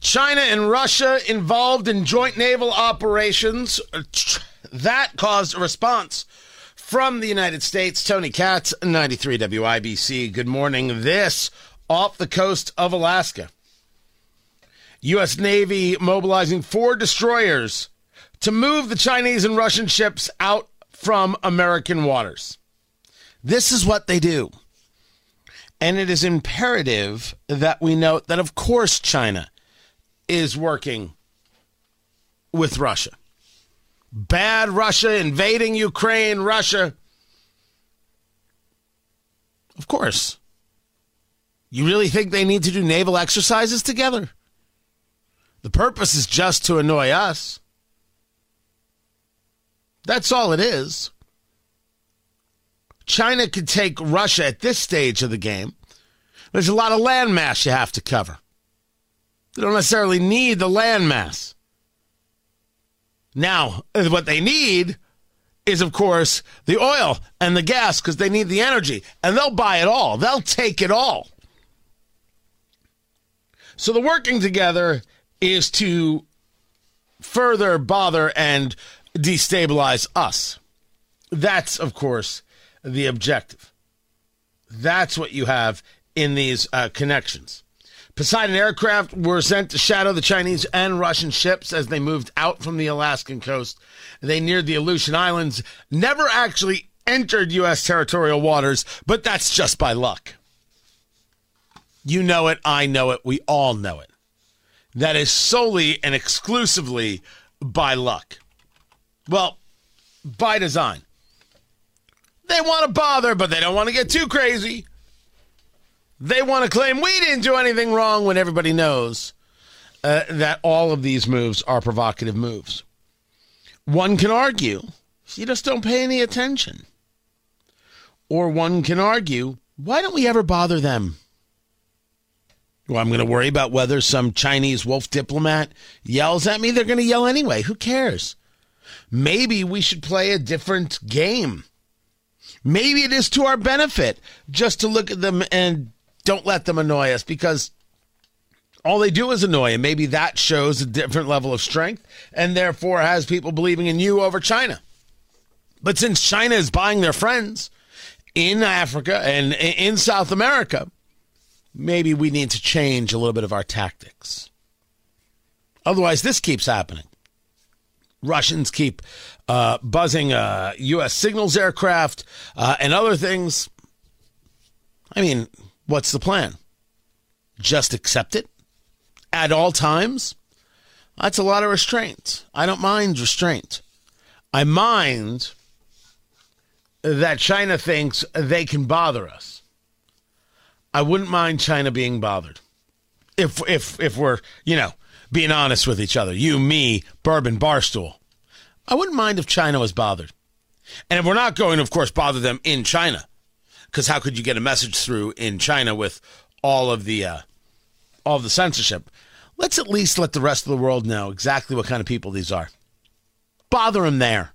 China and Russia involved in joint naval operations. That caused a response from the United States. Tony Katz, 93 WIBC. Good morning. This off the coast of Alaska. U.S. Navy mobilizing four destroyers to move the Chinese and Russian ships out from American waters. This is what they do. And it is imperative that we note that, of course, China is working with Russia. Bad Russia invading Ukraine, Russia. Of course. You really think they need to do naval exercises together? The purpose is just to annoy us. That's all it is. China could take Russia at this stage of the game. There's a lot of landmass you have to cover. They don't necessarily need the landmass. Now, what they need is, of course, the oil and the gas because they need the energy, and they'll buy it all. They'll take it all. So the working together is to further bother and destabilize us. That's, of course, the objective. That's what you have in these uh, connections. Poseidon aircraft were sent to shadow the Chinese and Russian ships as they moved out from the Alaskan coast. They neared the Aleutian Islands, never actually entered U.S. territorial waters, but that's just by luck. You know it. I know it. We all know it. That is solely and exclusively by luck. Well, by design. They want to bother, but they don't want to get too crazy. They want to claim we didn't do anything wrong when everybody knows uh, that all of these moves are provocative moves. One can argue you just don't pay any attention. Or one can argue, why don't we ever bother them? Well, I'm going to worry about whether some Chinese wolf diplomat yells at me. They're going to yell anyway. Who cares? Maybe we should play a different game. Maybe it is to our benefit just to look at them and don't let them annoy us because all they do is annoy. And maybe that shows a different level of strength and therefore has people believing in you over China. But since China is buying their friends in Africa and in South America, maybe we need to change a little bit of our tactics. Otherwise, this keeps happening. Russians keep uh, buzzing uh, U.S. signals aircraft uh, and other things. I mean, what's the plan? Just accept it at all times? That's a lot of restraint. I don't mind restraint. I mind that China thinks they can bother us. I wouldn't mind China being bothered. If if if we're, you know, being honest with each other. You, me, Bourbon Barstool. I wouldn't mind if China was bothered. And if we're not going to, of course, bother them in China, because how could you get a message through in China with all of the uh, all of the censorship? Let's at least let the rest of the world know exactly what kind of people these are. Bother them there.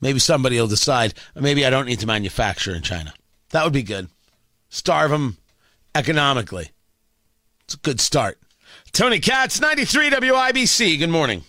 Maybe somebody will decide. Maybe I don't need to manufacture in China. That would be good starve them economically. It's a good start. Tony Katz, 93 WIBC. Good morning.